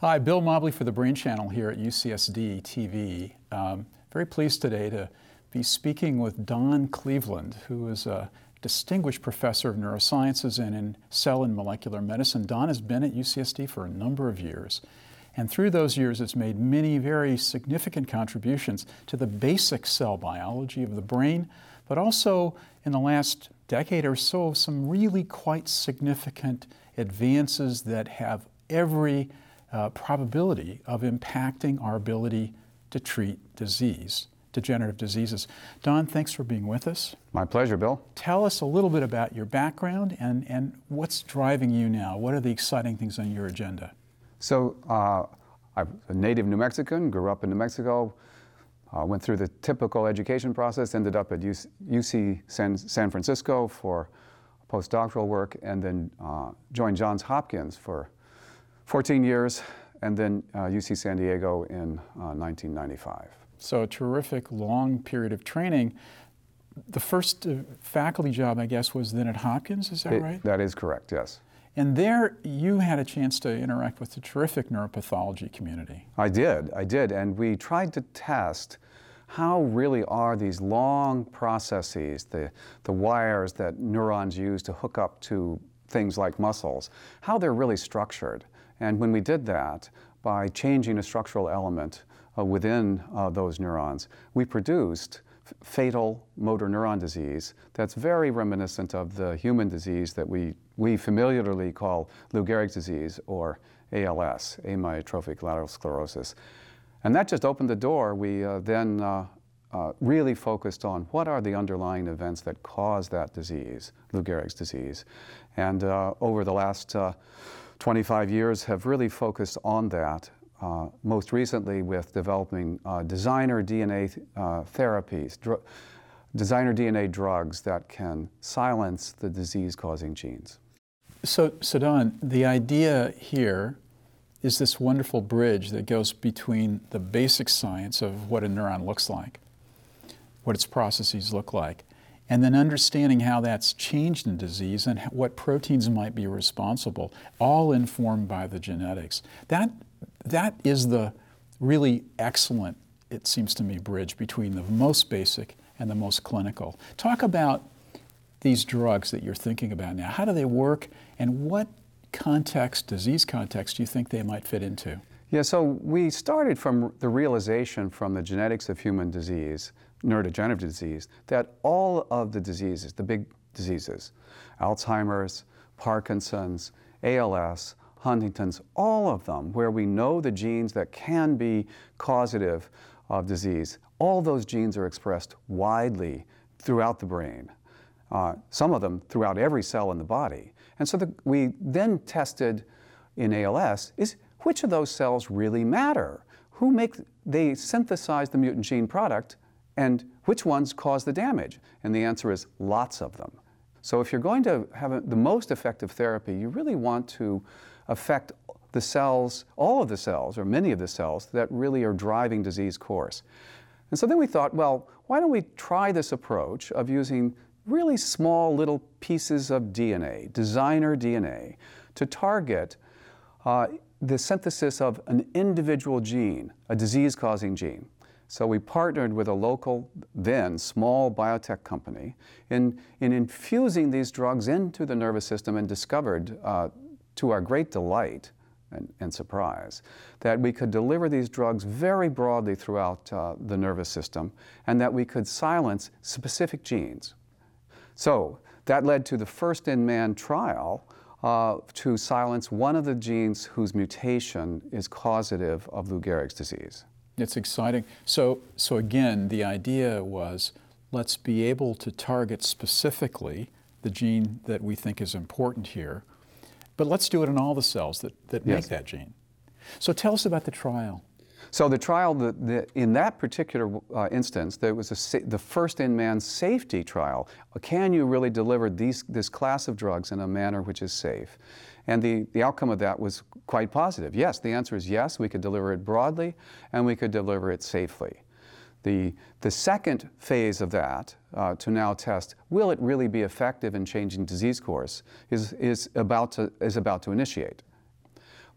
Hi, Bill Mobley for the Brain Channel here at UCSD TV. Um, very pleased today to be speaking with Don Cleveland, who is a distinguished professor of neurosciences and in cell and molecular medicine. Don has been at UCSD for a number of years. And through those years, has made many very significant contributions to the basic cell biology of the brain, but also in the last decade or so, some really quite significant advances that have every uh, probability of impacting our ability to treat disease, degenerative diseases. Don, thanks for being with us. My pleasure, Bill. Tell us a little bit about your background and, and what's driving you now. What are the exciting things on your agenda? So, uh, I'm a native New Mexican, grew up in New Mexico, uh, went through the typical education process, ended up at UC San, San Francisco for postdoctoral work, and then uh, joined Johns Hopkins for 14 years, and then uh, UC San Diego in 1995. Uh, so a terrific long period of training. The first uh, faculty job, I guess, was then at Hopkins, is that it, right? That is correct, yes. And there you had a chance to interact with the terrific neuropathology community. I did, I did. And we tried to test how really are these long processes, the, the wires that neurons use to hook up to things like muscles, how they're really structured. And when we did that, by changing a structural element uh, within uh, those neurons, we produced fatal motor neuron disease that's very reminiscent of the human disease that we, we familiarly call Lou Gehrig's disease or ALS, amyotrophic lateral sclerosis. And that just opened the door. We uh, then uh, uh, really focused on what are the underlying events that cause that disease, Lou Gehrig's disease. And uh, over the last uh, 25 years have really focused on that, uh, most recently with developing uh, designer DNA uh, therapies, designer DNA drugs that can silence the disease-causing genes. So, so Don, the idea here is this wonderful bridge that goes between the basic science of what a neuron looks like, what its processes look like, and then understanding how that's changed in disease and what proteins might be responsible, all informed by the genetics. That, that is the really excellent, it seems to me, bridge between the most basic and the most clinical. Talk about these drugs that you're thinking about now. How do they work, and what context, disease context, do you think they might fit into? Yeah, so we started from the realization from the genetics of human disease neurodegenerative disease, that all of the diseases, the big diseases, Alzheimer's, Parkinson's, ALS, Huntington's, all of them, where we know the genes that can be causative of disease, all those genes are expressed widely throughout the brain. Uh, some of them throughout every cell in the body. And so the, we then tested in ALS is which of those cells really matter? Who make, they synthesize the mutant gene product and which ones cause the damage? And the answer is lots of them. So if you're going to have a, the most effective therapy, you really want to affect the cells, all of the cells, or many of the cells that really are driving disease course. And so then we thought, well, why don't we try this approach of using really small little pieces of DNA, designer DNA, to target uh, the synthesis of an individual gene, a disease causing gene. So we partnered with a local, then small biotech company in, in infusing these drugs into the nervous system and discovered, uh, to our great delight and, and, surprise, that we could deliver these drugs very broadly throughout uh, the nervous system and that we could silence specific genes. So that led to the first in man trial uh, to silence one of the genes whose mutation is causative of Lou Gehrig's disease. It's exciting. So, so again, the idea was let's be able to target specifically the gene that we think is important here, but let's do it in all the cells that, that yes. make that gene. So tell us about the trial. So the trial, the, the, in that particular uh, instance, there was a, the first in-man safety trial. Can you really deliver these, this class of drugs in a manner which is safe? And the, the outcome of that was quite positive. Yes, the answer is yes, we could deliver it broadly and we could deliver it safely. The, the second phase of that, uh, to now test, will it really be effective in changing disease course, is, is, about, to, is about to initiate.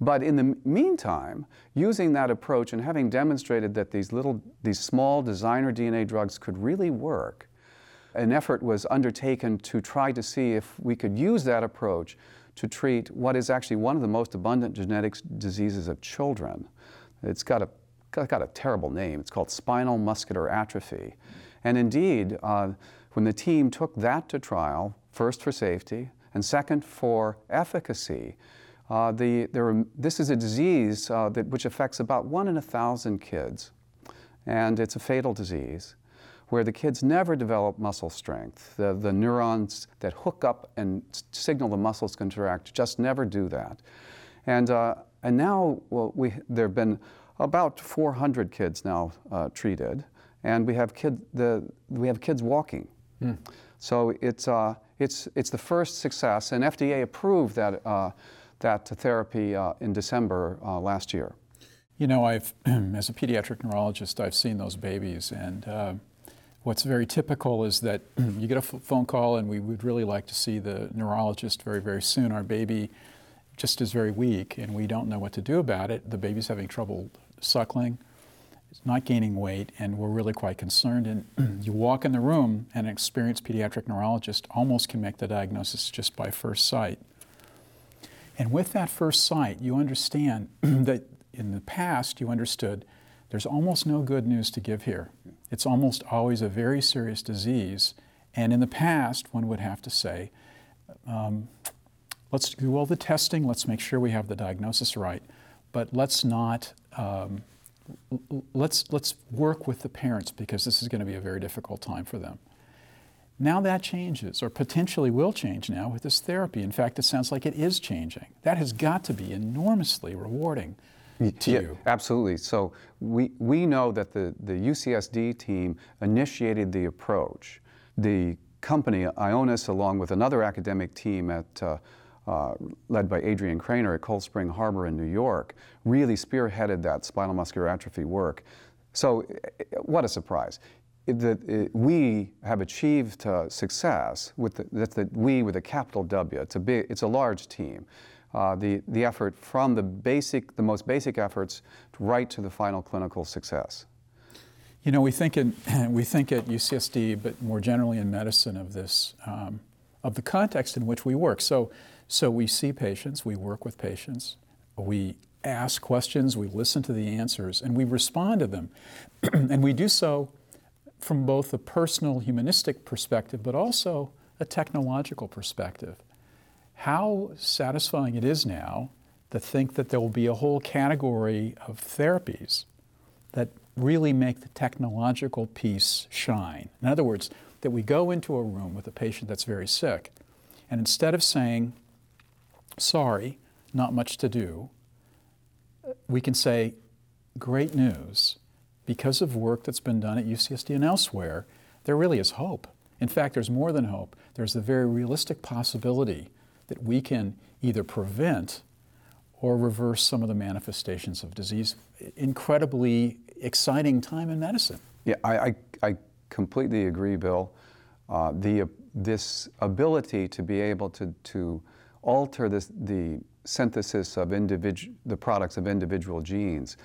But in the meantime, using that approach and having demonstrated that these little, these small designer DNA drugs could really work, an effort was undertaken to try to see if we could use that approach to treat what is actually one of the most abundant genetic diseases of children. It's got a, got a terrible name. It's called spinal muscular atrophy. And indeed, uh, when the team took that to trial, first for safety and second for efficacy, uh, the, there this is a disease uh, that, which affects about one in a thousand kids, and it's a fatal disease where the kids never develop muscle strength. The, the neurons that hook up and signal the muscles contract just never do that. And, uh, and now well, we, there have been about 400 kids now uh, treated, and we have, kid, the, we have kids walking. Mm. So it's, uh, it's, it's the first success, and FDA approved that uh, that therapy uh, in December uh, last year. You know, I've, as a pediatric neurologist, I've seen those babies, and uh, what's very typical is that you get a phone call, and we would really like to see the neurologist very, very soon. Our baby just is very weak, and we don't know what to do about it. The baby's having trouble suckling, it's not gaining weight, and we're really quite concerned. And you walk in the room, and an experienced pediatric neurologist almost can make the diagnosis just by first sight. And with that first sight, you understand that in the past you understood there's almost no good news to give here. It's almost always a very serious disease. And in the past, one would have to say, um, let's do all the testing, let's make sure we have the diagnosis right, but let's not. Um, let's, let's work with the parents because this is going to be a very difficult time for them. Now that changes, or potentially will change now with this therapy. In fact, it sounds like it is changing. That has got to be enormously rewarding to yeah, you. Absolutely. So we, we know that the, the UCSD team initiated the approach. The company, Ionis, along with another academic team at uh, uh, led by Adrian Krainer at Cold Spring Harbor in New York, really spearheaded that spinal muscular atrophy work. So, what a surprise that we have achieved uh, success with the, that's the we with a capital W. It's a big, it's a large team. Uh, the, the effort from the basic, the most basic efforts right to the final clinical success. You know, we think, in, we think at UCSD, but more generally in medicine, of this, um, of the context in which we work. So, so we see patients, we work with patients, we ask questions, we listen to the answers, and we respond to them. and we do so from both a personal humanistic perspective, but also a technological perspective. How satisfying it is now to think that there will be a whole category of therapies that really make the technological piece shine. In other words, that we go into a room with a patient that's very sick, and instead of saying, sorry, not much to do, we can say, great news, because of work that's been done at UCSD and elsewhere, there really is hope. In fact, there's more than hope. There's the very realistic possibility that we can either prevent or reverse some of the manifestations of disease. Incredibly exciting time in medicine. Yeah, I, I, I completely agree, Bill. Uh, the, this ability to be able to, to alter this, the synthesis of individual, the products of individual genes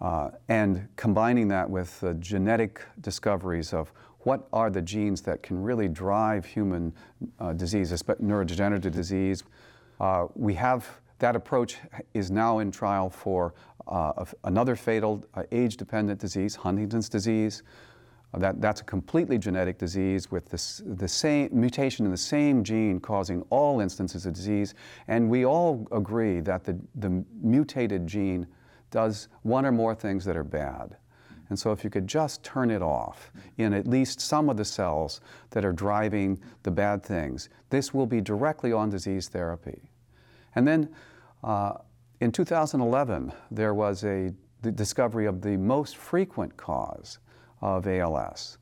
uh, and combining that with the genetic discoveries of what are the genes that can really drive human uh, disease, especially neurodegenerative disease. Uh, we have that approach is now in trial for uh, another fatal uh, age-dependent disease, Huntington's disease. Uh, that, that's a completely genetic disease with this, the same mutation in the same gene causing all instances of disease. And we all agree that the, the mutated gene does one or more things that are bad. And so, if you could just turn it off in at least some of the cells that are driving the bad things, this will be directly on disease therapy. And then uh, in 2011, there was a the discovery of the most frequent cause of ALS.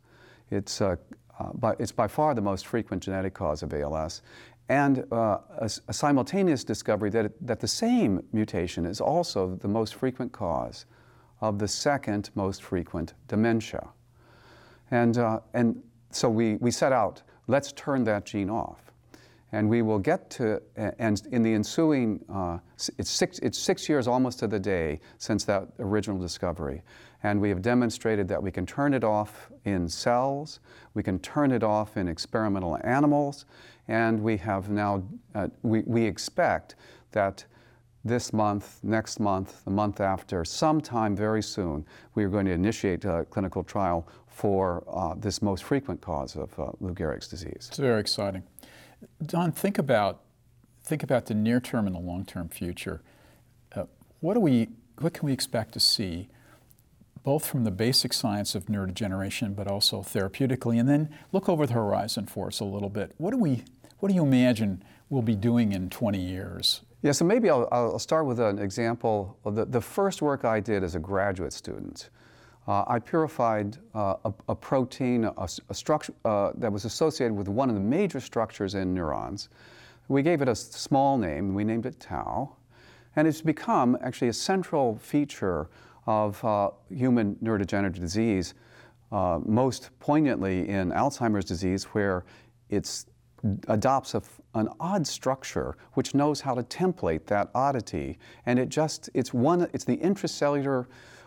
It's, uh, uh, by, it's by far the most frequent genetic cause of ALS, and uh, a, a, simultaneous discovery that, that the same mutation is also the most frequent cause of the second most frequent dementia. And, uh, and so we, we set out, let's turn that gene off. And we will get to, and in the ensuing, uh, it's, six, it's six years almost to the day since that original discovery. And we have demonstrated that we can turn it off in cells, we can turn it off in experimental animals, and we have now, uh, we, we expect that this month, next month, the month after, sometime very soon, we are going to initiate a clinical trial for uh, this most frequent cause of uh, Lou Gehrig's disease. It's very exciting. Don, think about, think about the near term and the long term future. Uh, what, do we, what can we expect to see, both from the basic science of neurodegeneration, but also therapeutically? And then look over the horizon for us a little bit. What do, we, what do you imagine we'll be doing in 20 years yeah, so maybe I'll, I'll start with an example. The, the first work I did as a graduate student, uh, I purified uh, a, a, protein, a, a structure uh, that was associated with one of the major structures in neurons. We gave it a small name, we named it tau, and it's become actually a central feature of uh, human neurodegenerative disease, uh, most poignantly in Alzheimer's disease, where it's adopts a, an odd structure which knows how to template that oddity. And it just, it's one, it's the intracellular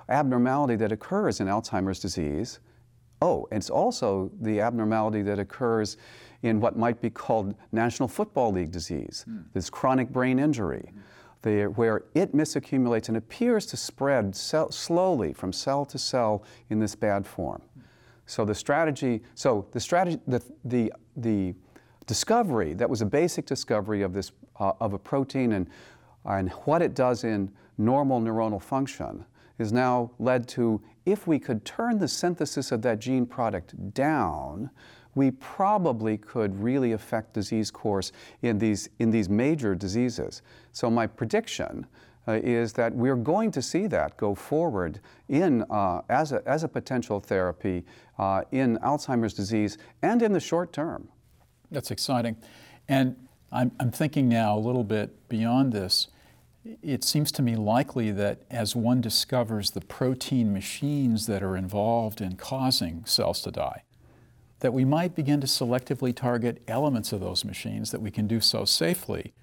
abnormality that occurs in Alzheimer's disease. Oh, it's also the abnormality that occurs in what might be called National Football League disease, mm. this chronic brain injury, mm. the, where it misaccumulates and appears to spread cell, slowly from cell to cell in this bad form. Mm. So the strategy, so the strategy, the, the, the discovery that was a basic discovery of this uh, of a protein and and what it does in normal neuronal function is now led to if we could turn the synthesis of that gene product down we probably could really affect disease course in these in these major diseases so my prediction uh, is that we're going to see that go forward in, uh, as, a, as a potential therapy uh, in Alzheimer's disease and in the short term. That's exciting. And I'm, I'm thinking now a little bit beyond this. It seems to me likely that as one discovers the protein machines that are involved in causing cells to die, that we might begin to selectively target elements of those machines that we can do so safely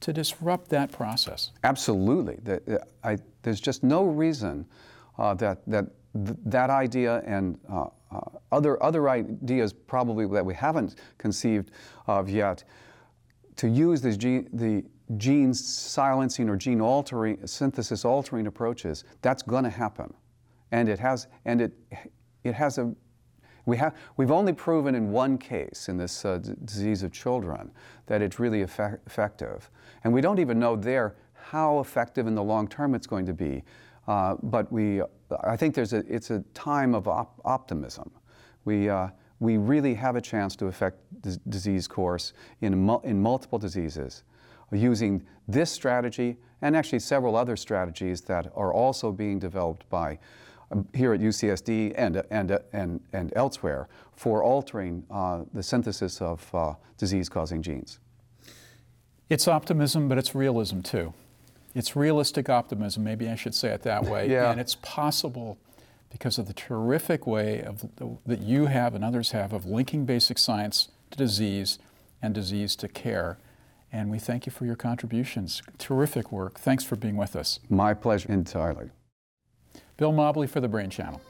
to disrupt that process. Absolutely. The, I, there's just no reason uh, that, that th- that idea and uh, other, other ideas probably that we haven't conceived of yet to use gene, the gene silencing or gene altering, synthesis altering approaches, that's going to happen. And it has, and it, it has a, we have, we've only proven in one case in this uh, d- disease of children that it's really effect- effective. And we don't even know there how effective in the long term it's going to be. Uh, but we, I think there's a, it's a time of op- optimism. We, uh, we really have a chance to affect the disease course in, mu- in multiple diseases using this strategy and actually several other strategies that are also being developed by um, here at UCSD and, and, and, and elsewhere for altering uh, the synthesis of uh, disease causing genes. It's optimism, but it's realism too. It's realistic optimism, maybe I should say it that way. yeah. And it's possible because of the terrific way of, that you have and others have of linking basic science to disease and disease to care. And we thank you for your contributions. Terrific work. Thanks for being with us. My pleasure entirely. Bill Mobley for the Brain Channel.